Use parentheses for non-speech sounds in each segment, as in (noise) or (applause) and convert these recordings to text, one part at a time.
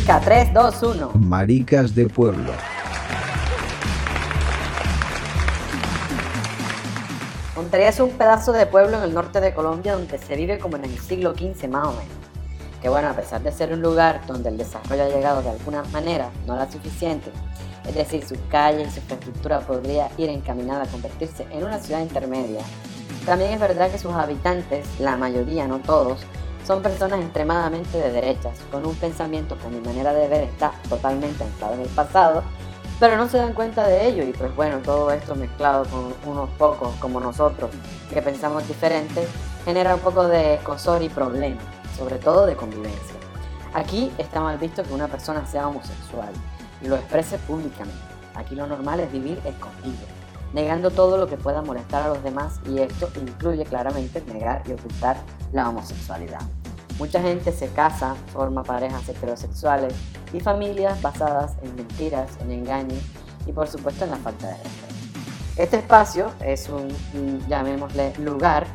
Indica 3, 2, 1. Maricas de pueblo. Montería es un pedazo de pueblo en el norte de Colombia donde se vive como en el siglo XV más o menos. Que bueno, a pesar de ser un lugar donde el desarrollo ha llegado de alguna manera, no la suficiente, es decir, sus calles y su infraestructura podría ir encaminada a convertirse en una ciudad intermedia, también es verdad que sus habitantes, la mayoría, no todos, son personas extremadamente de derechas, con un pensamiento que a mi manera de ver está totalmente anclado en el pasado, pero no se dan cuenta de ello y pues bueno, todo esto mezclado con unos pocos como nosotros que pensamos diferente, genera un poco de escosor y problema, sobre todo de convivencia. Aquí está mal visto que una persona sea homosexual y lo exprese públicamente. Aquí lo normal es vivir escondido negando todo lo que pueda molestar a los demás y esto incluye claramente negar y ocultar la homosexualidad. Mucha gente se casa, forma parejas heterosexuales y familias basadas en mentiras, en engaños y por supuesto en la falta de respeto. Este espacio es un, llamémosle, lugar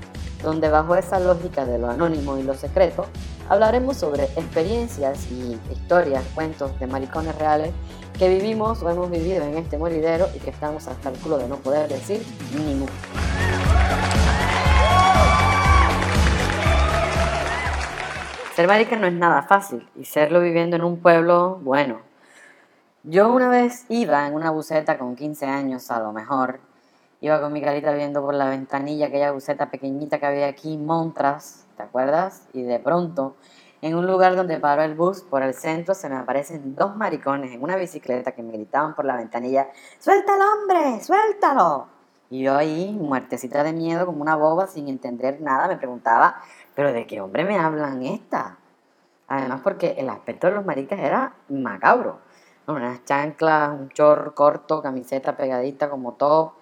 donde bajo esa lógica de lo anónimo y lo secreto, hablaremos sobre experiencias y historias, cuentos de maricones reales que vivimos o hemos vivido en este moridero y que estamos hasta el culo de no poder decir ni mu. Ser marica no es nada fácil y serlo viviendo en un pueblo, bueno. Yo una vez iba en una buceta con 15 años a lo mejor, iba con mi carita viendo por la ventanilla aquella buceta pequeñita que había aquí, Montras, ¿te acuerdas? Y de pronto en un lugar donde paró el bus por el centro se me aparecen dos maricones en una bicicleta que me gritaban por la ventanilla, ¡Suelta hombre! ¡Suéltalo! Y yo ahí, muertecita de miedo, como una boba, sin entender nada, me preguntaba, ¿pero de qué hombre me hablan esta? Además porque el aspecto de los maricas era macabro. Unas chanclas, un chor corto, camiseta pegadita como todo.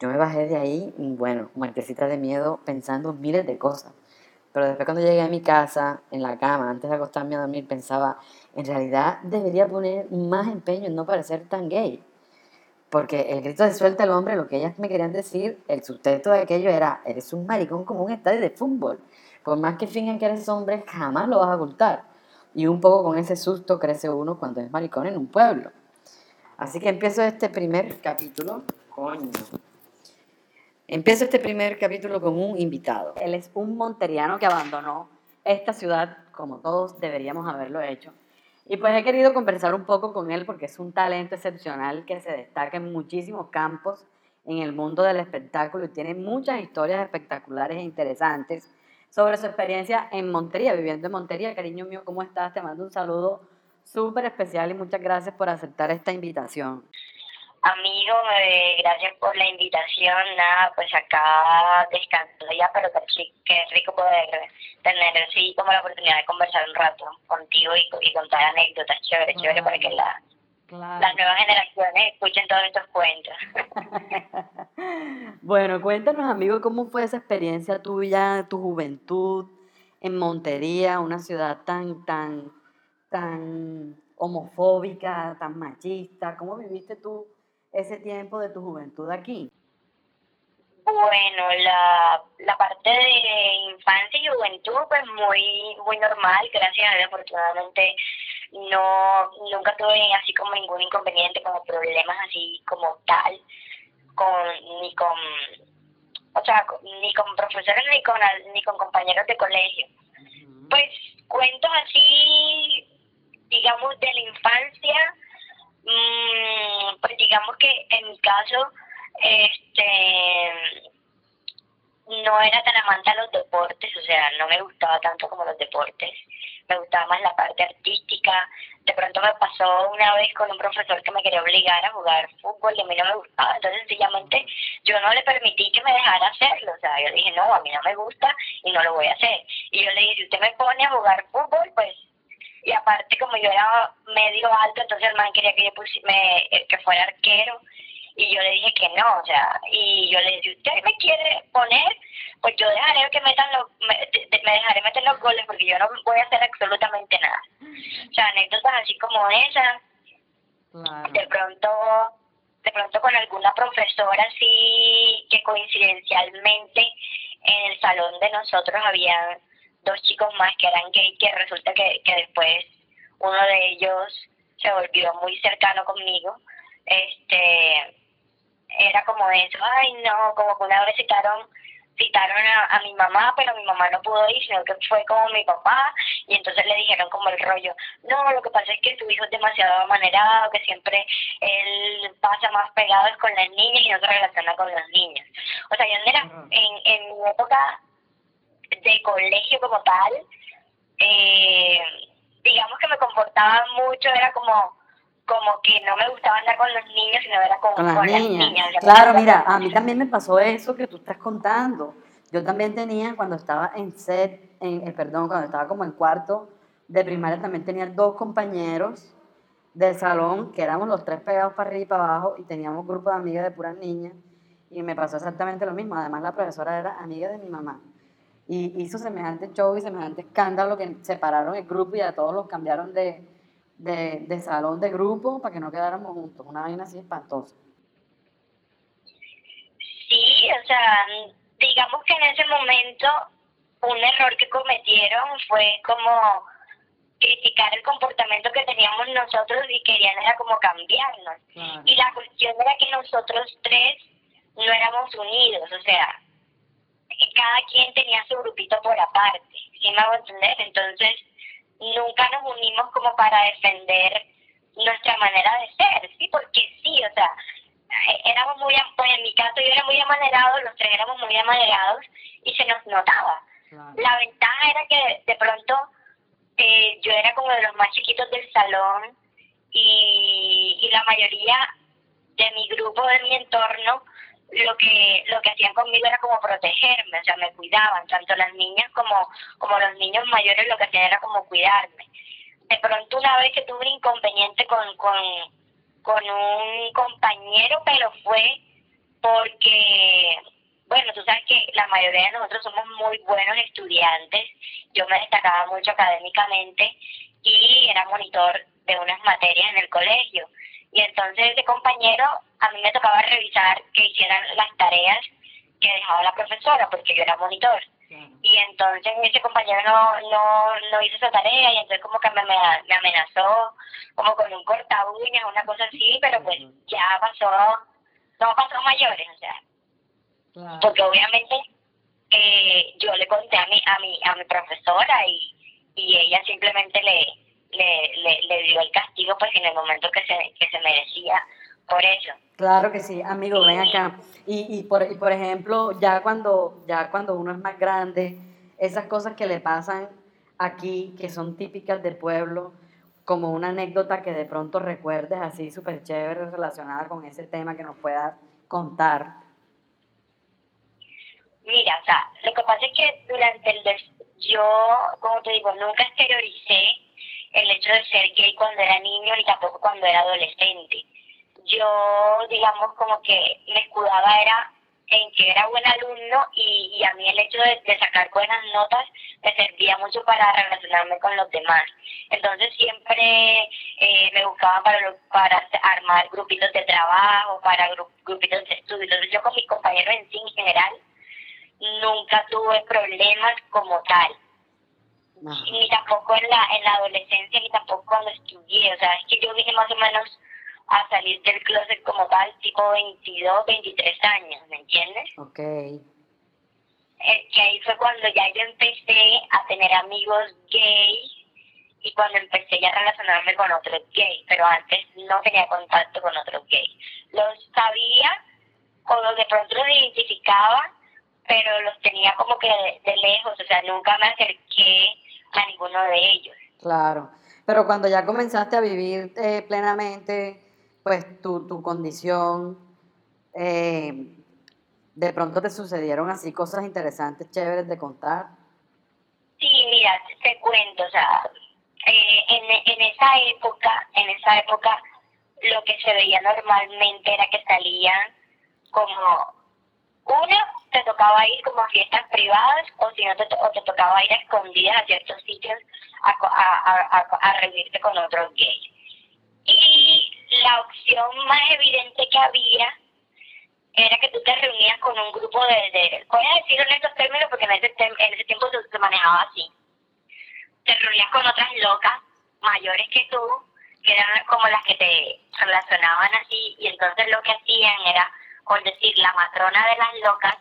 Yo me bajé de ahí, bueno, muertecita de miedo, pensando miles de cosas. Pero después cuando llegué a mi casa, en la cama, antes de acostarme a dormir, pensaba, en realidad debería poner más empeño en no parecer tan gay. Porque el grito de suelta al hombre, lo que ellas me querían decir, el sustento de aquello era, eres un maricón como un estadio de fútbol. Por más que fingan que eres hombre, jamás lo vas a ocultar. Y un poco con ese susto crece uno cuando es maricón en un pueblo. Así que empiezo este primer capítulo. Coño. Empiezo este primer capítulo con un invitado. Él es un monteriano que abandonó esta ciudad como todos deberíamos haberlo hecho. Y pues he querido conversar un poco con él porque es un talento excepcional que se destaca en muchísimos campos en el mundo del espectáculo y tiene muchas historias espectaculares e interesantes sobre su experiencia en Montería, viviendo en Montería. Cariño mío, ¿cómo estás? Te mando un saludo súper especial y muchas gracias por aceptar esta invitación. Amigo, eh, gracias por la invitación. Nada, pues acá descansando ya, pero qué rico poder tener así como la oportunidad de conversar un rato contigo y, y contar anécdotas chévere, chévere, para que la, las nuevas generaciones escuchen todos estos cuentos. (laughs) bueno, cuéntanos, amigo, cómo fue esa experiencia tuya, tu juventud en Montería, una ciudad tan, tan, tan homofóbica, tan machista. ¿Cómo viviste tú? ese tiempo de tu juventud aquí? Bueno, la, la parte de infancia y juventud, pues muy muy normal, gracias a Dios, afortunadamente no nunca tuve así como ningún inconveniente, como problemas así como tal, con ni con, o sea, ni con profesores ni con ni con compañeros de colegio. Pues cuentos así, digamos, de la infancia, Mm, pues digamos que en mi caso, este no era tan amante a los deportes, o sea, no me gustaba tanto como los deportes, me gustaba más la parte artística. De pronto me pasó una vez con un profesor que me quería obligar a jugar fútbol y a mí no me gustaba, entonces sencillamente yo no le permití que me dejara hacerlo, o sea, yo dije, no, a mí no me gusta y no lo voy a hacer. Y yo le dije, si usted me pone a jugar fútbol, pues y aparte como yo era medio alto, entonces el man quería que yo me, eh, que fuera arquero y yo le dije que no, o sea, y yo le dije, si usted me quiere poner, pues yo dejaré que metan los, me, dejaré meter los goles porque yo no voy a hacer absolutamente nada. O sea, anécdotas así como esa, de pronto, de pronto con alguna profesora así que coincidencialmente en el salón de nosotros había dos chicos más que eran gay, que resulta que, que después uno de ellos se volvió muy cercano conmigo, este, era como eso, ay no, como que una vez citaron citaron a, mi mamá, pero mi mamá no pudo ir, sino que fue como mi papá, y entonces le dijeron como el rollo, no, lo que pasa es que tu hijo es demasiado amanerado, que siempre él pasa más pegado con las niñas y no se relaciona con los niños. O sea, yo era, en, en mi época de colegio como tal, eh, digamos que me comportaba mucho, era como como que no me gustaba andar con los niños, sino era con, las, niñas. Claro, mira, a mí también me pasó eso que tú estás contando. Yo también tenía, cuando estaba en set, en, eh, perdón, cuando estaba como en cuarto de primaria, también tenía dos compañeros del salón, que éramos los tres pegados para arriba y para abajo, y teníamos un grupo de amigas de puras niñas, y me pasó exactamente lo mismo. Además, la profesora era amiga de mi mamá. Y hizo semejante show y semejante escándalo que separaron el grupo y a todos los cambiaron de, de, de salón de grupo para que no quedáramos juntos, una vaina así espantosa. Sí, o sea, digamos que en ese momento un error que cometieron fue como criticar el comportamiento que teníamos nosotros y querían era como cambiarnos. Y la cuestión era que nosotros tres no éramos unidos, o sea, cada quien tenía su grupito por aparte, ¿sí me hago entender? Entonces, nunca nos unimos como para defender nuestra manera de ser, ¿sí? Porque sí, o sea, éramos muy, pues en mi caso yo era muy amanerado, los tres éramos muy amanerados y se nos notaba. La ventaja era que de pronto eh, yo era como de los más chiquitos del salón y, y la mayoría de mi grupo, de mi entorno, lo que lo que hacían conmigo era como protegerme, o sea, me cuidaban, tanto las niñas como, como los niños mayores lo que hacían era como cuidarme. De pronto una vez que tuve un inconveniente con, con, con un compañero, pero fue porque, bueno, tú sabes que la mayoría de nosotros somos muy buenos estudiantes, yo me destacaba mucho académicamente y era monitor de unas materias en el colegio. Y entonces ese compañero a mí me tocaba revisar que hicieran las tareas que dejaba la profesora, porque yo era monitor. Y entonces ese compañero no, no, no hizo esa tarea y entonces como que me, me amenazó como con un corta uñas, una cosa así, pero pues ya pasó, no pasó mayores, o sea. Porque obviamente eh, yo le conté a mi, a mi, a mi profesora y, y ella simplemente le, le, le, le dio el castigo pues en el momento que se, que se merecía por eso. Claro que sí, amigo, ven acá. Y, y, por, y por ejemplo, ya cuando, ya cuando uno es más grande, esas cosas que le pasan aquí, que son típicas del pueblo, como una anécdota que de pronto recuerdes así súper chévere relacionada con ese tema que nos puedas contar. Mira, o sea, lo que pasa es que durante el... Yo, como te digo, nunca exterioricé el hecho de ser gay cuando era niño ni tampoco cuando era adolescente yo, digamos, como que me escudaba era en que era buen alumno y, a mí el hecho de, sacar buenas notas me servía mucho para relacionarme con los demás. Entonces siempre eh, me buscaban para, para armar grupitos de trabajo, para grupitos de estudio. Entonces yo con mis compañeros en sí en general nunca tuve problemas como tal. Ni tampoco en la, en la adolescencia, ni tampoco cuando estudié. O sea, es que yo vine más o menos a salir del closet como tal, tipo 22, 23 años, ¿me entiendes? Ok. Es que ahí fue cuando ya yo empecé a tener amigos gays y cuando empecé ya a relacionarme con otros gays, pero antes no tenía contacto con otros gays. Los sabía o de pronto los identificaba, pero los tenía como que de, lejos, o sea, nunca me acerqué a ninguno de ellos. Claro, pero cuando ya comenzaste a vivir eh, plenamente pues tu, tu condición, eh, de pronto te sucedieron así cosas interesantes, chéveres de contar. Sí, mira, te cuento, o sea, eh, en, en esa época, en esa época, lo que se veía normalmente era que salían como una te tocaba ir como a fiestas privadas o si no te, o te tocaba ir a escondidas a ciertos sitios a, a, a, a reunirte con otros gays. Y la opción más evidente que había era que tú te reunías con un grupo de, de voy a decirlo en estos términos porque en ese, en ese tiempo se, manejaba así. Te reunías con otras locas mayores que tú, que eran como las que te relacionaban así, y entonces lo que hacían era, por decir, la matrona de las locas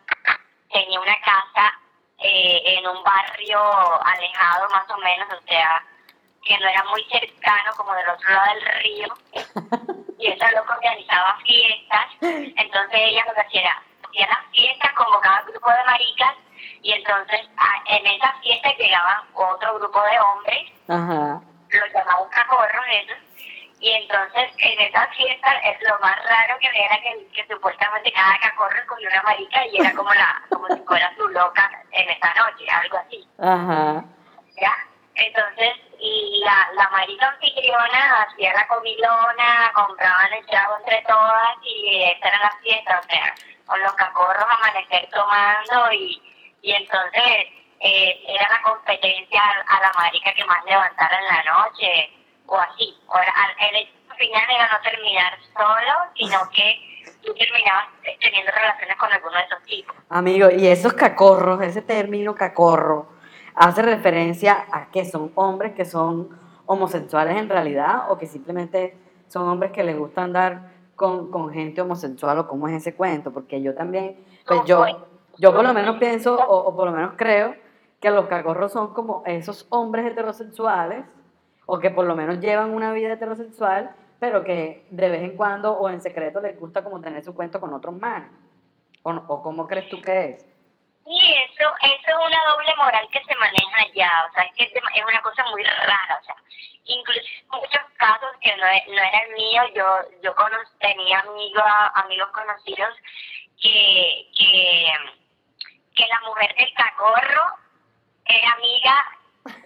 tenía una casa eh, en un barrio alejado más o menos, o sea, que no era muy cercano, como del otro lado del río, (laughs) y esa loca organizaba fiestas, entonces ella lo que hacía era, hacía las fiestas, convocaba un grupo de maricas, y entonces en esas fiestas llegaban otro grupo de hombres, Ajá. los llamaban cacorros esos, y entonces en esas fiestas es lo más raro que era que, que supuestamente cada cacorro escogió una marica y era como la como si fuera su loca en esa noche, algo así. Ajá. ¿ya? Entonces, y la, la marica anfitriona hacía la comilona, compraban el chavo entre todas y esta era la fiesta, o sea, con los cacorros amanecer tomando y, y entonces eh, era la competencia a, a la marica que más levantara en la noche o así. O el hecho final era no terminar solo, sino que tú terminabas teniendo relaciones con alguno de esos tipos. Amigo, y esos cacorros, ese término cacorro, hace referencia a que son hombres que son homosexuales en realidad o que simplemente son hombres que les gusta andar con, con gente homosexual o cómo es ese cuento, porque yo también, pues yo, yo por lo menos pienso o, o por lo menos creo que los cacorros son como esos hombres heterosexuales o que por lo menos llevan una vida heterosexual, pero que de vez en cuando o en secreto les gusta como tener su cuento con otros manes. ¿O, o cómo crees tú que es? Sí, eso, eso es una doble moral que se maneja allá, o sea, es que es una cosa muy rara, o sea, incluso muchos casos que no, e- no era el mío, yo, yo cono- tenía amigos, amigos conocidos que, que, que la mujer del cacorro era amiga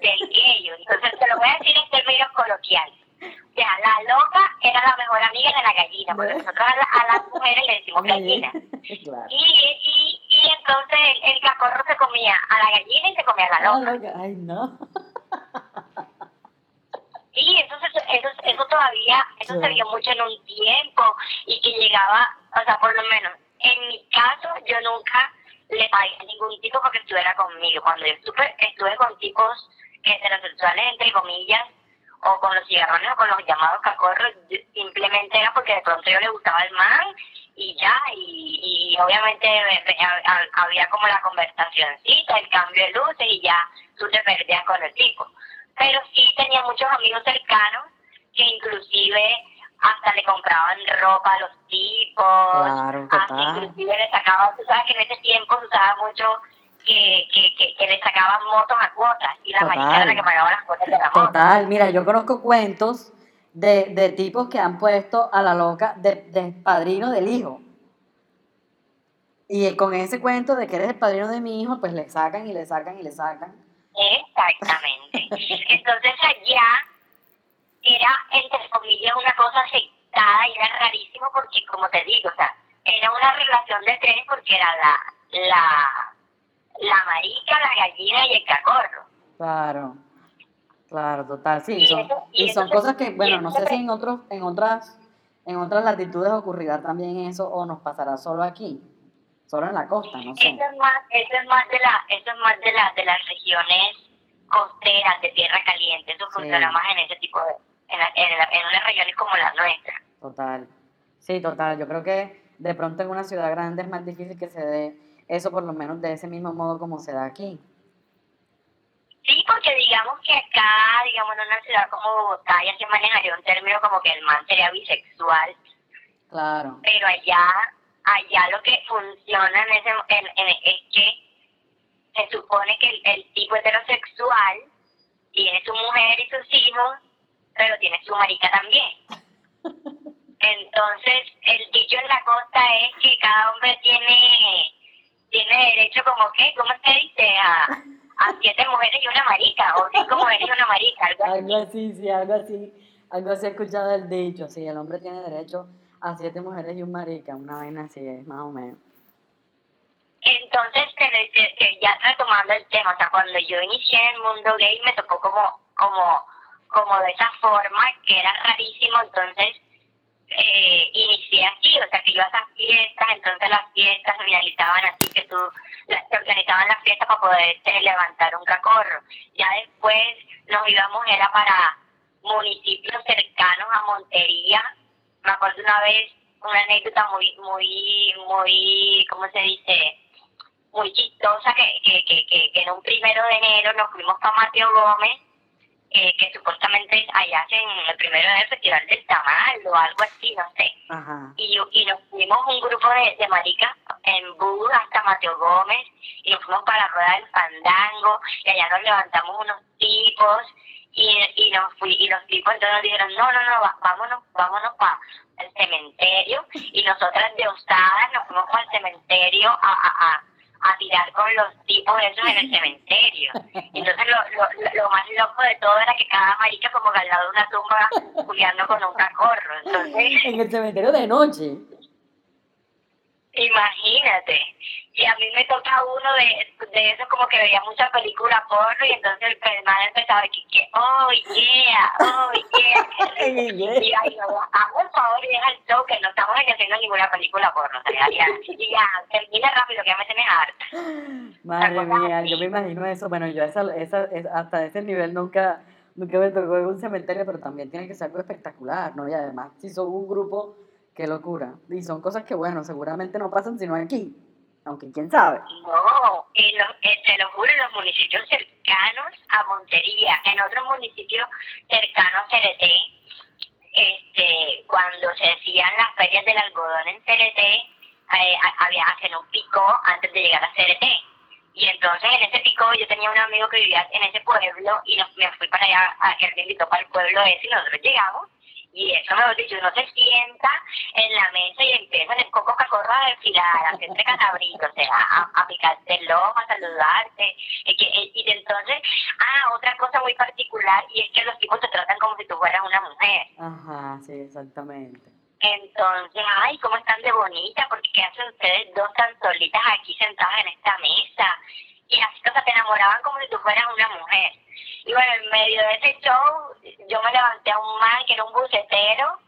del gay, entonces te lo voy a decir en términos coloquiales. O sea, la loca era la mejor amiga de la gallina, porque nosotros a, la- a las mujeres le decimos gallina. (laughs) claro. Y, y, y entonces el, el cacorro se comía a la gallina y se comía a la Ah, loca. loca. Ay, no. (laughs) Y entonces eso, eso todavía, eso se vio mucho en un tiempo y que llegaba, o sea, por lo menos en mi caso yo nunca le pagué a ningún tipo porque estuviera conmigo. Cuando yo estuve, estuve con tipos heterosexuales, entre comillas, o con los cigarrones o con los llamados cacorros, simplemente era porque de pronto yo le gustaba el man y ya, y, y obviamente eh, ha- había como la conversacioncita, el cambio de luces y ya tú te perdías con el tipo. Pero sí tenía muchos amigos cercanos que inclusive hasta le compraban ropa a los tipos, Claro, hasta total. inclusive le sacaban, tú sabes que en ese tiempo se usaba mucho que, que, que, que le sacaban motos a cuotas y la Total. marica era la que pagaba las cuotas de la moto. Total, mira, yo conozco cuentos de, de tipos que han puesto a la loca de, de padrino del hijo. Y con ese cuento de que eres el padrino de mi hijo, pues le sacan y le sacan y le sacan. Exactamente. (laughs) Entonces allá era, entre comillas, una cosa aceptada y era rarísimo porque, como te digo, o sea, era una relación de tres porque era la, la, la marica, la gallina y el cacorro. Claro, claro, total, sí, Y son, eso- y y son cosas que, bueno, no sé si en otros, en otras, en otras latitudes ocurrirá también eso o nos pasará solo aquí, solo en la costa, no sé. Eso es más, eso es más de la, eso es más de la, de las regiones costeras de tierra caliente, eso funciona Sí. más en ese tipo de, en, la- en, la- en unas regiones como la nuestra. Total. Sí, total. Yo creo que de pronto en una ciudad grande es más difícil que se dé eso por lo menos de ese mismo modo como se da aquí. Sí, porque digamos que acá, digamos, en una ciudad como Bogotá, ya se manejaría un término como que el man sería bisexual, Claro. pero allá, allá lo que funciona en ese, en, en- es que se supone que el, el tipo heterosexual tiene su mujer y sus hijos, pero tiene su marica también. (laughs) Entonces, el dicho en la costa es que cada hombre tiene tiene derecho como que, ¿cómo se dice? A, a siete mujeres y una marica, o cinco mujeres y una marica, algo así. Algo así, sí, algo así. Algo así he escuchado el dicho. Sí, el hombre tiene derecho a siete mujeres y un marica. Una vaina así es, más o menos. Entonces, ya retomando el tema, o sea, cuando yo inicié en el mundo gay me tocó como, como, como de esa forma, que era rarísimo, entonces eh, inicié así, o sea, que iba a esas fiestas, entonces las fiestas se finalizaban así, que tú, se organizaban las fiestas para poder levantar un cacorro. Ya después nos íbamos, era para municipios cercanos a Montería. Me acuerdo una vez una anécdota muy, muy, muy, ¿cómo se dice? Muy chistosa que, que, que, que en un primero de enero nos fuimos para Mateo Gómez eh, que supuestamente allá hacen el primero del Festival del Tamal o algo así, no sé. Y, y nos fuimos un grupo de, de maricas en bus hasta Mateo Gómez y nos fuimos para la rueda del fandango y allá nos levantamos unos tipos y, y nos fui y los tipos entonces nos dijeron no no no vámonos vámonos para el cementerio y nosotras de osadas nos fuimos para el cementerio a, a, a a tirar con los tipos esos en el cementerio. Entonces lo, lo, lo más loco de todo era que cada marica como al lado de una tumba juliando con un cacorro. Entonces, en el cementerio de noche. Imagínate. Y a mí me toca uno de, de esos como que veía mucha película porno y entonces el man empezaba a decir que, oh yeah, oh yeah. (laughs) y no, hazme el favor y deja el show que no estamos haciendo ninguna película porno. O sea, ya, ya, termina rápido que ya me tenés harta. Madre mía, yo me imagino eso. Bueno, yo esa, esa, hasta ese nivel nunca, nunca me tocó en un cementerio, pero también tiene que ser algo espectacular, ¿no? Y además, si son un grupo Qué locura. Y son cosas que, bueno, seguramente no pasan sino aquí. Aunque quién sabe. No, en los, te lo juro, en los municipios cercanos a Montería, en otros municipios cercanos a CRT, este, cuando se hacían las ferias del algodón en CRT, eh, había hacen un pico antes de llegar a CRT. Y entonces en ese pico yo tenía un amigo que vivía en ese pueblo y me fui para allá, a, él me invitó para el pueblo ese y nosotros llegamos y eso, mejor dicho, uno se sienta en la mesa y empieza el coco cacorro a desfilar, a hacerte catabrito, o sea, a, a picarte el lomo, a saludarte. Y, que, y entonces, ah, otra cosa muy particular, y es que los tipos te tratan como si tú fueras una mujer. Ajá, sí, exactamente. Entonces, ay, cómo están de bonita, porque ¿qué hacen ustedes dos tan solitas aquí sentadas en esta mesa? Y o sea, te enamoraban como si tú fueras una mujer. Y bueno, en medio de ese show, yo me levanté a un man que era un bucetero.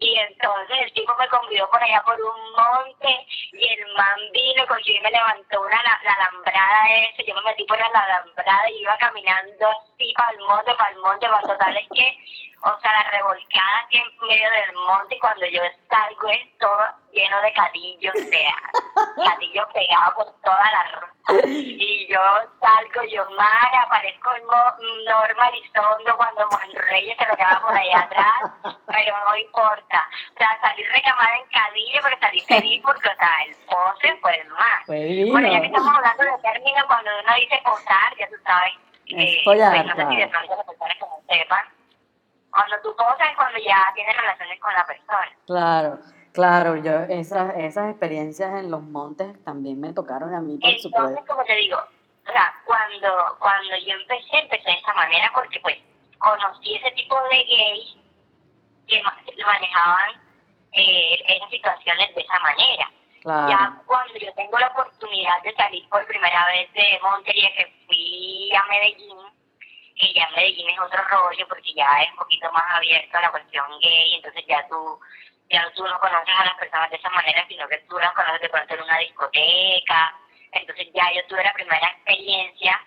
Y entonces el tipo me convidó por allá por un monte y el man vino, cogió y me levantó una la, la alambrada ese, yo me metí por la alambrada y iba caminando así para el monte, para el monte, para total es que o sea, la revolcada que en medio del monte cuando yo salgo es todo lleno de cadillos, o sea, cadillos pegados por toda la ruta. Y yo salgo, yo Mara, aparezco Norma Lizondo cuando Juan Reyes se lo queda por ahí atrás, pero no importa. O sea, salí recamada en cadillo, pero salí feliz porque, o sea, el pose fue el más. Bueno, ya que estamos hablando de términos, cuando uno dice posar, ya tú sabes, eh, pues no sé si de pronto las personas que no sepan, cuando tú posas cuando ya tienes relaciones con la persona. Claro. Claro, yo esas, esas experiencias en los montes también me tocaron a mí, por Entonces, supuesto. como te digo, o sea, cuando, cuando yo empecé, empecé de esa manera porque pues conocí ese tipo de gays que manejaban eh, esas situaciones de esa manera. Claro. Ya cuando yo tengo la oportunidad de salir por primera vez de Montería, que fui a Medellín, y ya Medellín es otro rollo porque ya es un poquito más abierto a la cuestión gay, entonces ya tú ya tú no conoces a las personas de esa manera, sino que tú las conoces de pronto en una discoteca, entonces ya yo tuve la primera experiencia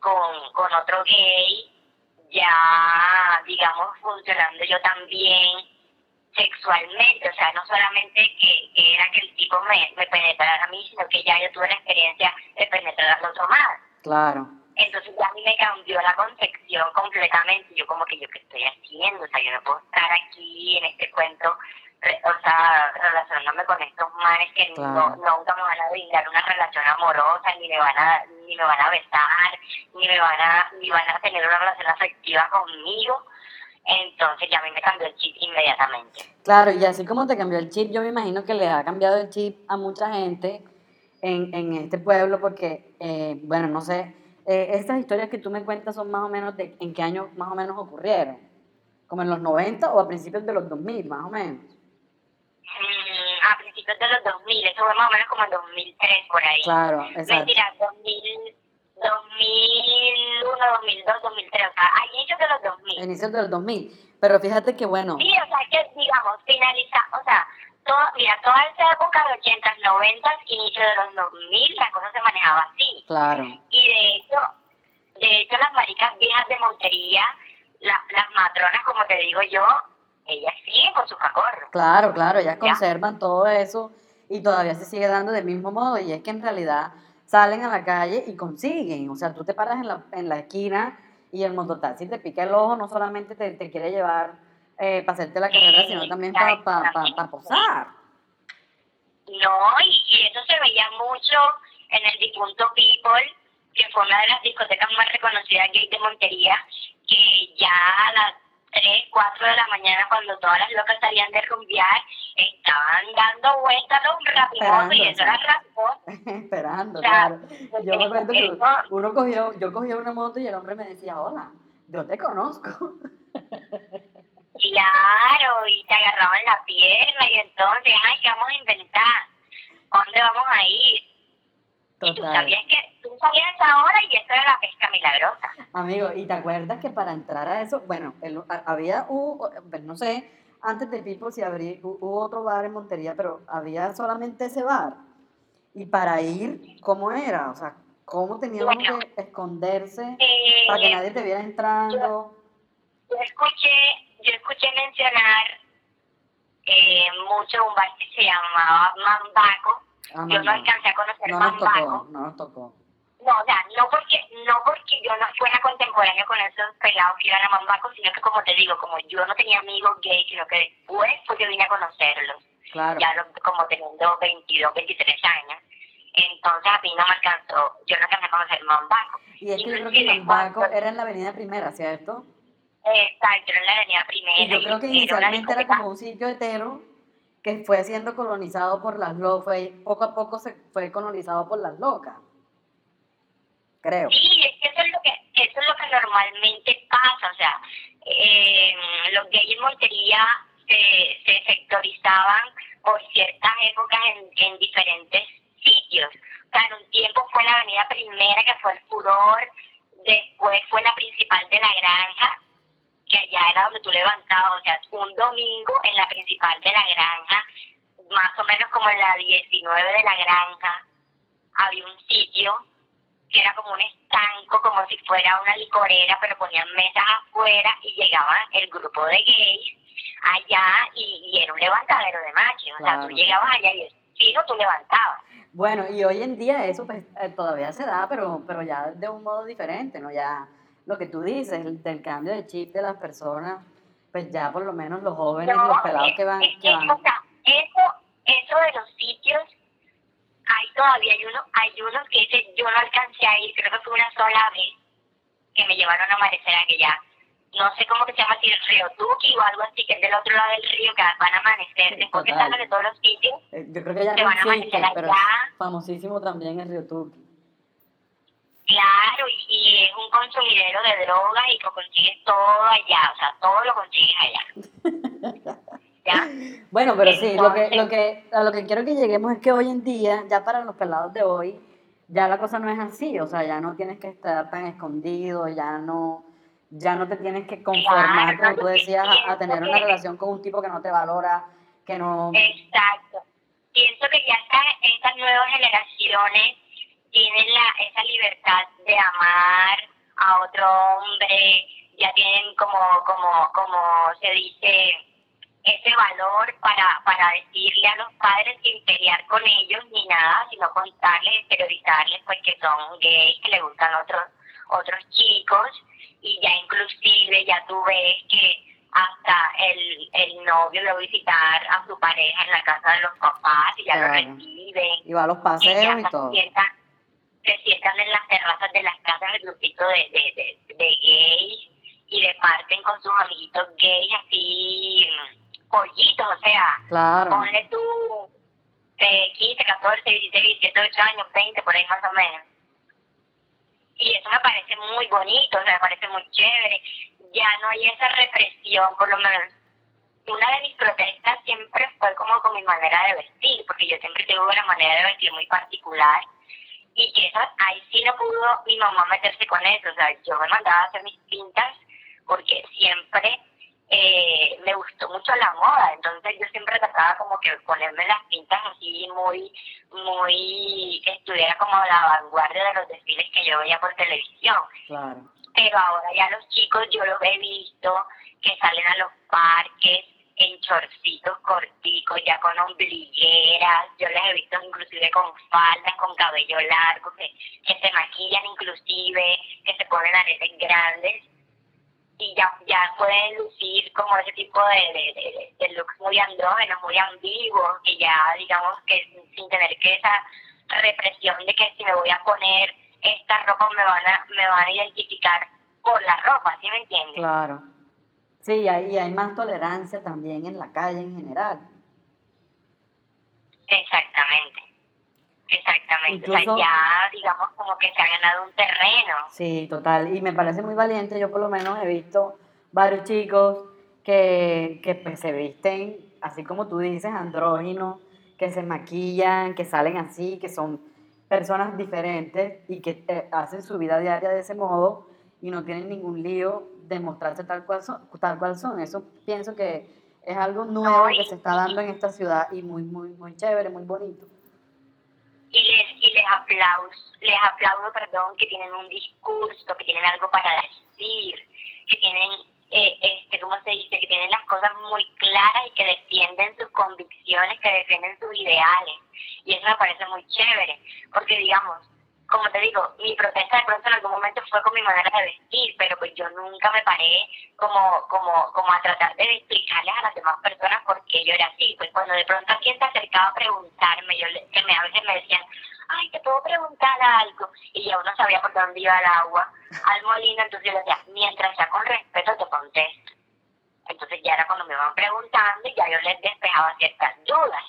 con, con otro gay, ya digamos funcionando yo también sexualmente, o sea, no solamente que, que era que el tipo me, me penetrara a mí, sino que ya yo tuve la experiencia de penetrar al otro más. Claro. Entonces ya a mí me cambió la concepción completamente. Yo como que yo qué estoy haciendo, o sea, yo no puedo estar aquí en este cuento, o sea, relacionándome con estos manes que no, nunca me van a brindar una relación amorosa, ni me van a, ni me van a besar, ni me van a, ni van a tener una relación afectiva conmigo. Entonces ya a mí me cambió el chip inmediatamente. Claro, y así como te cambió el chip, yo me imagino que le ha cambiado el chip a mucha gente en, en este pueblo porque, eh, bueno, no sé, eh, estas historias que tú me cuentas son más o menos de en qué año más o menos ocurrieron. ¿Como en los 90 o a principios de los 2000, más o menos? Mm, a principios de los 2000, eso fue más o menos como en 2003, por ahí. Claro, exacto. Mentira, 2000, 2001, 2002, 2003, o sea, a inicios de los 2000. A inicios de los 2000. Pero fíjate que bueno. Sí, o sea, que digamos, finaliza, o sea, mira, toda esa época de 80, 90, inicio de los 2000, la cosa se manejaba así. Claro. Y de hecho, de hecho las maricas viejas de Montería, las matronas, como te digo yo, ellas siguen con sus cacorros. Claro, claro, ellas conservan todo eso y todavía se sigue dando del mismo modo y es que en realidad salen a la calle y consiguen, o sea, tú te paras en la, en la esquina y el mototaxi te pica el ojo, no solamente te, te quiere llevar eh, para hacerte la carrera, sino también para pa, posar. No, y, eso se veía mucho en el difunto People, que fue una de las discotecas más reconocidas gay de Montería, que ya a las 3, 4 de la mañana, cuando todas las locas salían de rumbear, estaban dando vueltas los rapimosos y eso era rapimoso. (laughs) Esperando, claro. Yo me acuerdo que uno cogió, yo cogía una moto y el hombre me decía, hola, yo te conozco. (laughs) Claro, y te agarraban la pierna y entonces, ay, ¿qué vamos a inventar? ¿Dónde vamos a ir? Y tú sabías que tú sabías ahora y esto era la pesca milagrosa. Amigo, ¿y te acuerdas que para entrar a eso, bueno, había, pues no sé, antes de People si habría, hubo otro bar en Montería, pero había solamente ese bar. Y para ir, ¿cómo era? O sea, ¿cómo teníamos que esconderse para que eh, nadie te viera entrando? Yo, escuché, yo escuché mencionar eh, mucho un bar que se llamaba Mambaco Ah, yo no alcancé a conocer no Nos tocó, no nos tocó. No, o sea, no porque, no porque yo no fuera contemporánea con esos pelados que iban a Mambaco, sino que como te digo, como yo no tenía amigos gays, sino que después pues yo vine a conocerlos. Claro. Ya como teniendo 22, 23 años. Entonces a mí no me alcanzó, yo no alcancé a conocer Mambaco. Y es que yo creo que Mambaco era en la avenida primera, ¿cierto? Exacto, era en la avenida primera. Y yo creo que inicialmente era como un sitio hetero que fue siendo colonizado por las locas, poco a poco se fue colonizado por las locas. Creo. Sí, es que eso es lo que, eso es lo que normalmente pasa, o sea, eh, los gays en Montería se, se sectorizaban por ciertas épocas en, en diferentes sitios. O sea, en un tiempo fue la avenida primera que fue el furor, después fue la principal de la granja, que allá era donde tú levantabas, o sea, un domingo en la principal de la granja, más o menos como en la 19 de la granja, había un sitio que era como un estanco, como si fuera una licorera, pero ponían mesas afuera y llegaba el grupo de gays allá y, era un levantadero de machos. O sea, tú llegabas allá y el no tú levantabas. Bueno, y hoy en día eso pues, eh, todavía se da, pero, pero ya de un modo diferente, ¿no? Ya lo que tú dices, el, del cambio de chip de las personas, pues ya por lo menos los jóvenes, los pelados que van, que van. O sea, eso, eso de los sitios, hay todavía, hay uno, hay unos que dice, yo no alcancé a ir, creo que fue una sola vez que me llevaron a amanecer ya no sé cómo que se llama, si el río Tuki o algo así, que es del otro lado del río, que van a amanecer, después que salen de todos los sitios, eh, yo creo que ya no van a amanecer pero famosísimo también el río Tuki. Claro, y, es un consumidero de drogas y lo consigues todo allá, o sea, todo lo consigues allá. (laughs) ¿Ya? Bueno, pero sí, lo que, lo que, a lo que quiero que lleguemos es que hoy en día, ya para los pelados de hoy, ya la cosa no es así, o sea, ya no tienes que estar tan escondido, ya no, ya no te tienes que conformar, como tú decías, a, tener una relación con un tipo que no te valora, que no... Exacto. Pienso que ya está, estas nuevas generaciones tienen la, esa libertad de amar a otro hombre, ya tienen como, como, como se dice, ese valor para, para decirle a los padres sin pelear con ellos ni nada, sino contarles, exteriorizarles pues que son gays, que le gustan otros, otros chicos, y ya inclusive ya tú ves que hasta el, el novio lo visitar a su pareja en la casa de los papás y ya lo reciben. Y va a los paseos y, todo se sientan en las terrazas de las casas el grupito de, de, de, de gays y departen con sus amiguitos gays así pollitos, o sea, claro. ponle tú de 15, 14, 16, 17, 18 años, 20, por ahí más o menos. Y eso me parece muy bonito, o sea, me parece muy chévere. Ya no hay esa represión, por lo menos. Una de mis protestas siempre fue como con mi manera de vestir, porque yo siempre tengo una manera de vestir muy particular y que eso, ahí sí no pudo mi mamá meterse con eso, o sea, yo me mandaba a hacer mis pintas porque siempre eh, me gustó mucho la moda, entonces yo siempre trataba como que ponerme las pintas así muy, muy, que estuviera como a la vanguardia de los desfiles que yo veía por televisión. Claro. pero ahora ya los chicos yo los he visto que salen a los parques en chorcitos corticos, ya con ombligueras, yo les he visto inclusive con faldas, con cabello largo, que, que se maquillan inclusive, que se ponen aretes grandes y ya, ya pueden lucir como ese tipo de, de, looks muy andrógenos, muy ambiguos, que ya digamos que sin tener que esa represión de que si me voy a poner esta ropa me van a, me van a identificar por la ropa, ¿sí me entiendes? Claro. Sí, ahí hay más tolerancia también en la calle en general. Exactamente. Exactamente. o sea, ya digamos como que se ha ganado un terreno. Sí, total. Y me parece muy valiente. Yo por lo menos he visto varios chicos que, que pues, se visten, así como tú dices, andróginos, que se maquillan, que salen así, que son personas diferentes y que eh, hacen su vida diaria de ese modo y no tienen ningún lío de mostrarse tal cual son. Tal cual son. Eso pienso que es algo nuevo que se está dando en esta ciudad y muy, muy, muy chévere, muy bonito. Y les, y les aplaudo, les aplaudo, perdón, que tienen un discurso, que tienen algo para decir, que tienen, eh, este, ¿cómo se dice? Que tienen las cosas muy claras y que defienden sus convicciones, que defienden sus ideales. Y eso me parece muy chévere, porque digamos, como te digo, mi protesta de pronto en algún momento fue con mi manera de vestir, pero pues yo nunca me paré como, como, como a tratar de explicarles a las demás personas por qué yo era así. Pues cuando de pronto alguien se acercaba a preguntarme, yo que me, a veces me decían, ay, te puedo preguntar algo, y ya uno sabía por dónde iba el agua al molino, entonces yo decía, mientras sea con respeto te contesto. Entonces ya era cuando me iban preguntando y ya yo les despejaba ciertas dudas.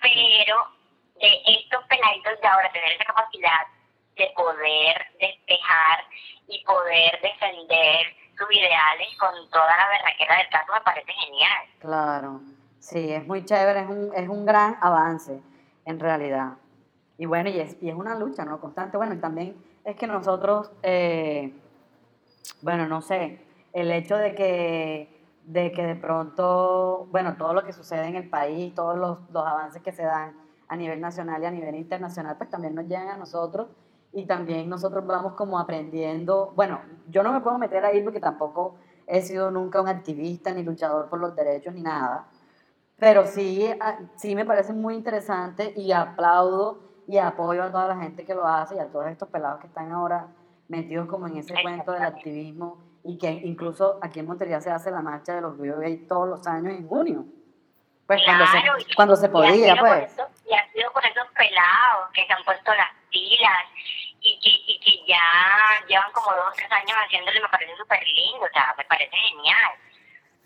Pero de estos peladitos de ahora tener esa capacidad de poder despejar y poder defender sus ideales con toda la verraquera del caso me parece genial. Claro, sí, es muy chévere, es un, es un gran avance en realidad. Y bueno, y es, y es una lucha, ¿no? Constante. Bueno, y también es que nosotros, eh, bueno, no sé, el hecho de que, de que de pronto, bueno, todo lo que sucede en el país, todos los, los avances que se dan, a nivel nacional y a nivel internacional, pues también nos llegan a nosotros y también nosotros vamos como aprendiendo, bueno, yo no me puedo meter ahí porque tampoco he sido nunca un activista ni luchador por los derechos ni nada, pero sí, ah, sí me parece muy interesante y aplaudo y apoyo a toda la gente que lo hace y a todos estos pelados que están ahora metidos como en ese cuento del activismo y que incluso aquí en Montería se hace la marcha de los gay todos los años en junio. Pues cuando se, cuando se podía, pues. Y ha sido por esos pelados que se han puesto las pilas y que, y que ya llevan como dos o tres años haciéndolo y me parece súper lindo, o sea, me parece genial.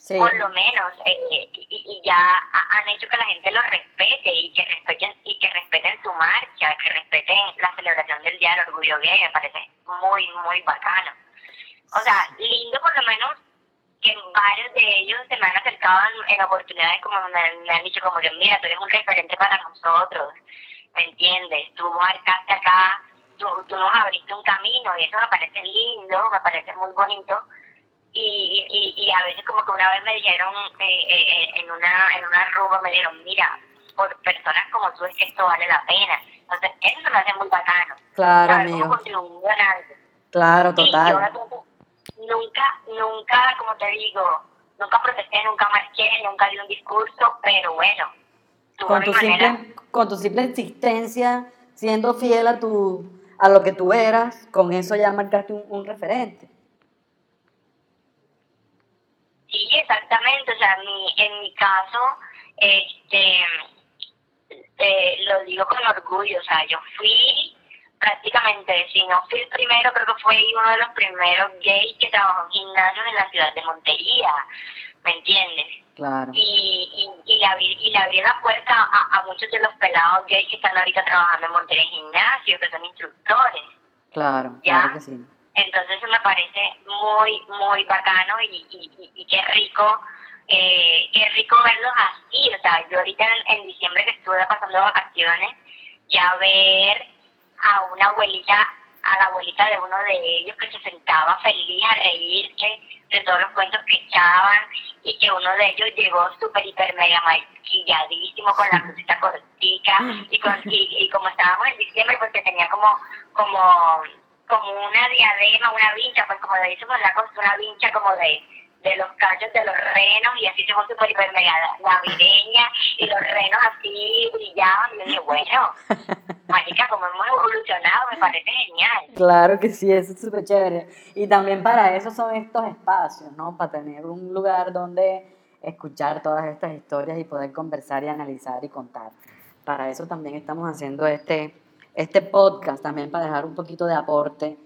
Por lo menos, eh, y, ya han hecho que la gente lo respete y que respeten y que respeten su marcha, que respeten la celebración del Día del Orgullo Gay, me parece muy, muy bacano. O sea, lindo por lo menos que varios de ellos se me han acercado en, oportunidades como me, han dicho como que mira, tú eres un referente para nosotros, ¿me entiendes? Tú marcaste acá, tú, tú nos abriste un camino y eso me parece lindo, me parece muy bonito. Y, y, y a veces como que una vez me dijeron eh, eh, eh en una en una ruba me dijeron mira por personas como tú es que esto vale la pena entonces eso me hace muy bacano. Claro amigo. claro total nunca, nunca, como te digo, nunca protesté, nunca marché, nunca di un discurso, pero bueno. Con tu, simple, con tu simple existencia, siendo fiel a tu a lo que tú eras, con eso ya marcaste un, referente. Sí, exactamente. O sea, mi, en mi caso, este, eh, lo digo con orgullo. O sea, yo fui prácticamente, si no fui el primero, creo que fue uno de los primeros gays que trabajó en gimnasios en la ciudad de Montería, ¿me entiendes? Claro. Y, y, y, le, abrí, y le abrí la puerta a, a, muchos de los pelados gays que están ahorita trabajando en Montería Gimnasio, que son instructores. Claro, claro que sí. Entonces me parece muy, muy bacano y, y, y qué rico, eh, qué rico verlos así. O sea, yo ahorita en, en diciembre que estuve pasando vacaciones, ya ver a una abuelita, a la abuelita de uno de ellos que se sentaba feliz a reírse de todos los cuentos que echaban y que uno de ellos llegó súper, hiper, mega maquilladísimo con la blusita cortica y, con, y, como estábamos en diciembre porque tenía como, como como una diadema, una vincha, pues como le decimos la cosa, una vincha como de, de los cachos de los renos y así se fue súper hiper mega navideña y los renos así brillaban y yo dije, bueno, (laughs) marica, como hemos evolucionado, me parece genial. Claro que sí, eso es súper chévere. Y también para eso son estos espacios, ¿no? Para tener un lugar donde escuchar todas estas historias y poder conversar y analizar y contar. Para eso también estamos haciendo este este podcast también para dejar un poquito de aporte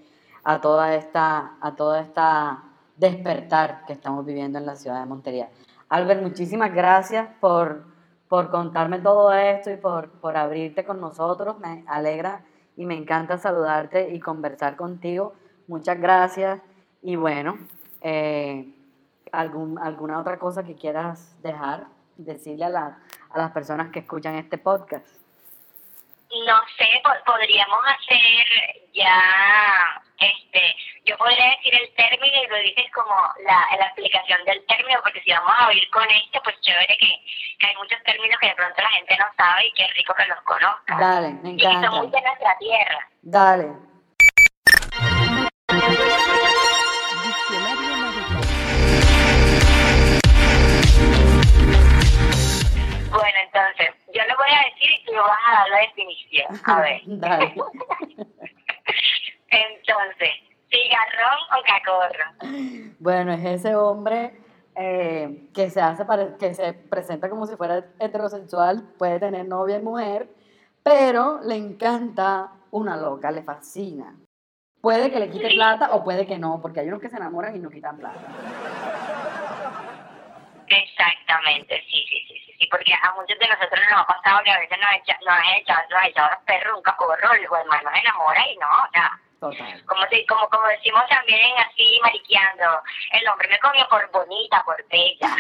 a toda esta, a toda esta despertar que estamos viviendo en la ciudad de Montería. Albert, muchísimas gracias por, por contarme todo esto y por, por abrirte con nosotros. Me alegra y me encanta saludarte y conversar contigo. Muchas gracias. Y bueno, eh, algún, ¿alguna otra cosa que quieras dejar, decirle a, a las personas que escuchan este podcast? no sé, podríamos hacer ya, este, yo podría decir el término y lo dices como la, la explicación del término, porque si vamos a oír con este, pues chévere que, que hay muchos términos que de pronto la gente no sabe y que es rico que los conozca. Dale, me encanta. Y son muy de nuestra tierra. Dale. Bueno, entonces, yo le voy a decir y tú vas a dar la definición. A ver. (laughs) Dale. (laughs) entonces, ¿cigarrón o cacorro? Bueno, es ese hombre eh, que se hace que se presenta como si fuera heterosexual, puede tener novia y mujer, pero le encanta una loca, le fascina. Puede que le quite plata o puede que no, porque hay unos que se enamoran y no quitan plata. Exactamente, sí, sí, sí, sí, sí, porque a muchos de nosotros nos ha pasado que a veces nos, echa, nos ha echado, nos ha echado los perros un cacorro, el hermano nos enamora y no, o sea, Total. como, como, como decimos también así, mariqueando, el hombre me comió por bonita, por bella.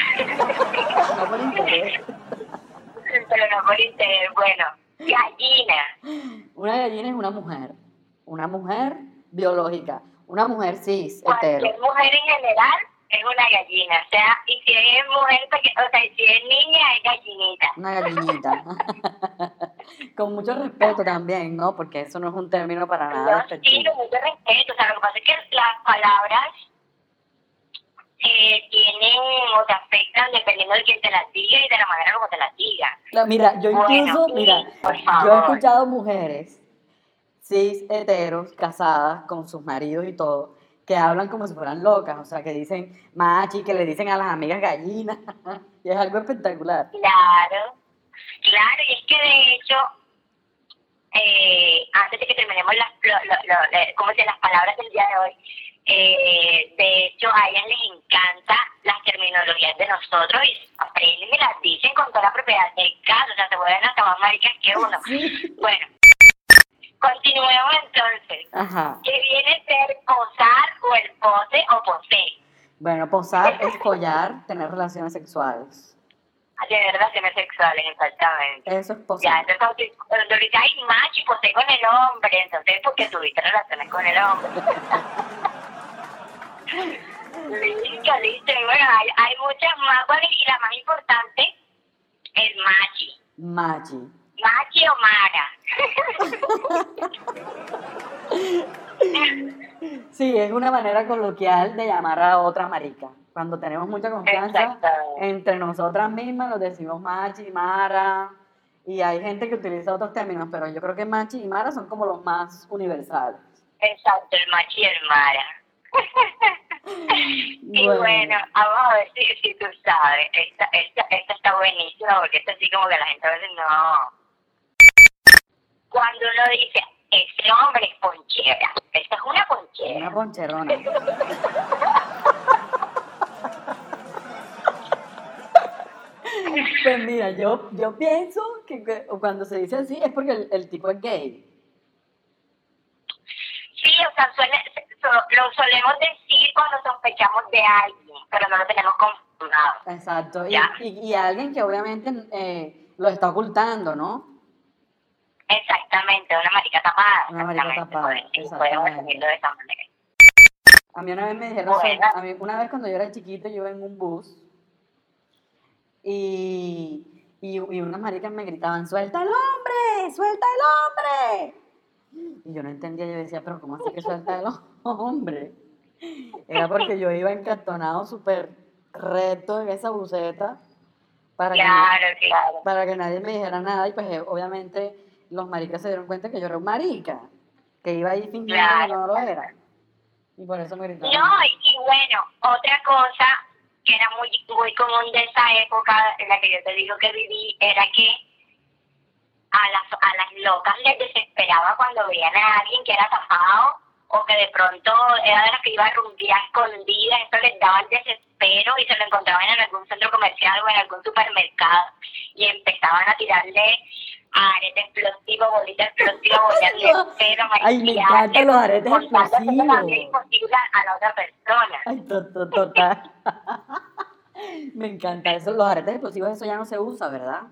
no por interés. Pero no por interés, bueno, gallina. Una gallina es una mujer, una mujer biológica, una mujer cis, hetero. Cualquier mujer en general es una gallina, o sea, y si es mujer, o sea, si es niña, es gallinita. Una gallinita. (laughs) con mucho respeto también, ¿no? Porque eso no es un término para nada. No, sí, con mucho respeto, o sea, lo que pasa es que las palabras eh, tienen o te afectan dependiendo de quién te las diga y de la manera como te las diga. mira, yo incluso, mira, yo he escuchado mujeres cis, heteros, casadas con sus maridos y todo, que hablan como si fueran locas, o sea, que dicen machi, que le dicen a las amigas gallinas, (laughs) y es algo espectacular. Claro, claro, y es que de hecho, eh, antes de que terminemos las, lo, las palabras del día de hoy, eh, de hecho a ellas les encanta las terminologías de nosotros y aprenden y las dicen con toda la propiedad del caso, o sea, se vuelven hasta más maricas que uno. Bueno, Continuemos entonces. Ajá. ¿Qué viene a ser posar o el pose o posee? Bueno, posar es follar, tener relaciones sexuales. Tener relaciones sexuales, exactamente. Eso es posar. Ya, entonces cuando ahorita hay macho y posee con el hombre, entonces porque tuviste relaciones con el hombre. (laughs) listo, listo. bueno, hay, hay muchas más, bueno, y la más importante es machi. Machi. Machi o Mara. (laughs) Sí, es una manera coloquial de llamar a otra marica. Cuando tenemos mucha confianza entre nosotras mismas, nos decimos machi, mara, y hay gente que utiliza otros términos, pero yo creo que machi y mara son como los más universales. Exacto, el machi y el mara. (laughs) y bueno. vamos a ver si, si tú sabes, esta, esta, esta está buenísima, porque esta sí como que la gente a veces no cuando uno dice, ese hombre es ponchera, esta es una ponchera. Una poncherona. (laughs) (laughs) pues mira, yo, yo pienso que, cuando se dice así es porque el, tipo es gay. Sí, o sea, lo solemos decir cuando sospechamos de alguien, pero no lo tenemos confirmado. Exacto, y, y, alguien que obviamente eh, lo está ocultando, ¿no? Exactamente, una marica tapada. Una marica tapada. Podemos de esa manera. A mí una vez me dijeron, a mí, una vez cuando yo era chiquito, yo iba en un bus y, y, y unas maricas me gritaban, suelta el hombre, suelta el hombre. Y yo no entendía, yo decía, pero ¿cómo así que suelta de los hombres? Era porque yo iba encartonado súper recto en esa buceta para, Claro, que, claro. para que nadie me dijera nada y pues obviamente los maricas se dieron cuenta que yo era un marica, que iba ahí fingiendo que no lo era. Y por eso me gritaban. No, y, y bueno, otra cosa que era muy, muy común de esa época en la que yo te digo que viví era que a las, a las locas les desesperaba cuando veían a alguien que era tapado o que de pronto era de las que iba a rumbear escondida, eso les daba el desespero y se lo encontraban en algún centro comercial o en algún supermercado y empezaban a tirarle arete explosivo, bolita explosiva, (laughs) bolita de pelo, Ay, me encantan los aretes explosivos. imposible a la otra persona. Ay, to- to- total. (laughs) me encanta eso. Los aretes explosivos, eso ya no se usa, ¿verdad?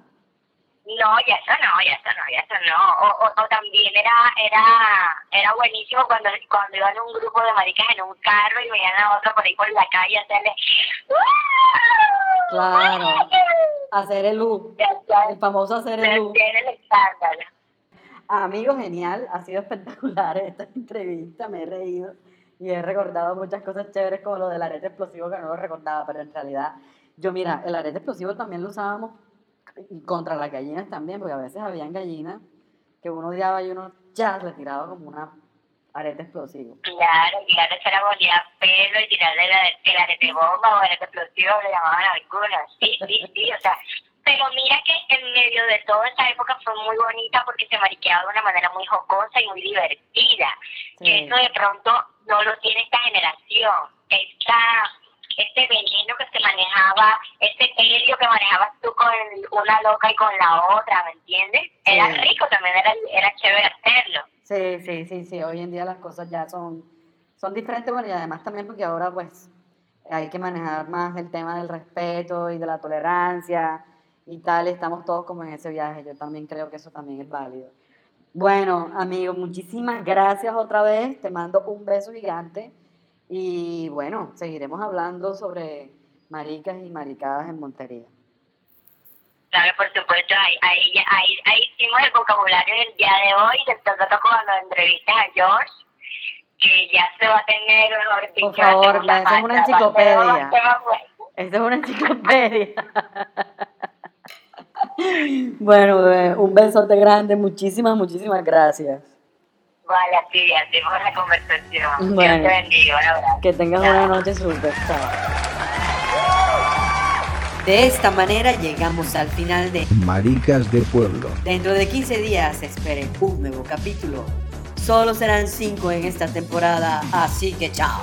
No, ya eso no, ya eso no, ya eso no. O, o, o también era, era, era buenísimo cuando, cuando iban un grupo de maricas en un carro y veían a otro por ahí por la calle hacerle Claro. (laughs) Hacer el U. El famoso hacer el U. El escándalo. Amigo, genial. Ha sido espectacular esta entrevista. Me he reído y he recordado muchas cosas chéveres como lo del arete explosivo que no lo recordaba, pero en realidad, yo mira, el arete explosivo también lo usábamos contra las gallinas también, porque a veces habían gallinas que uno odiaba y uno ya le tiraba como una arete explosivo. Claro, claro, se la bonía pelo y tirarle la, el arete bomba o arete explosivo, le llamaban algunas. Sí, sí, sí, o sea. Pero mira que en medio de toda esa época fue muy bonita porque se mariqueaba de una manera muy jocosa y muy divertida. Sí. Que eso de pronto no lo tiene esta generación. Esta, este veneno que se manejaba, este helio que manejabas tú con una loca y con la otra, ¿me entiendes? Era Sí. rico también, era, era chévere hacerlo. Sí, sí, sí, sí. Hoy en día las cosas ya son, son diferentes, bueno, y además también porque ahora pues hay que manejar más el tema del respeto y de la tolerancia y tal. Estamos todos como en ese viaje. Yo también creo que eso también es válido. Bueno, amigo, muchísimas gracias otra vez. Te mando un beso gigante. Y bueno, seguiremos hablando sobre maricas y maricadas en Montería. Claro, por supuesto, ahí, ahí, ahí, ahí hicimos el vocabulario del día de hoy, del tocato cuando entrevistas a George, que ya se va a tener, mejor dicho, Por favor, la es una enciclopedia. Esta es una enciclopedia. bueno, bebé, un besote grande. Muchísimas, muchísimas gracias. Vale, así, así fue la conversación. Bueno. Dios te bendiga, un. Que tengas Chao. una noche súper. De esta manera llegamos al final de Maricas de Pueblo. Dentro de 15 días esperen un nuevo capítulo. Solo serán 5 en esta temporada, así que chao.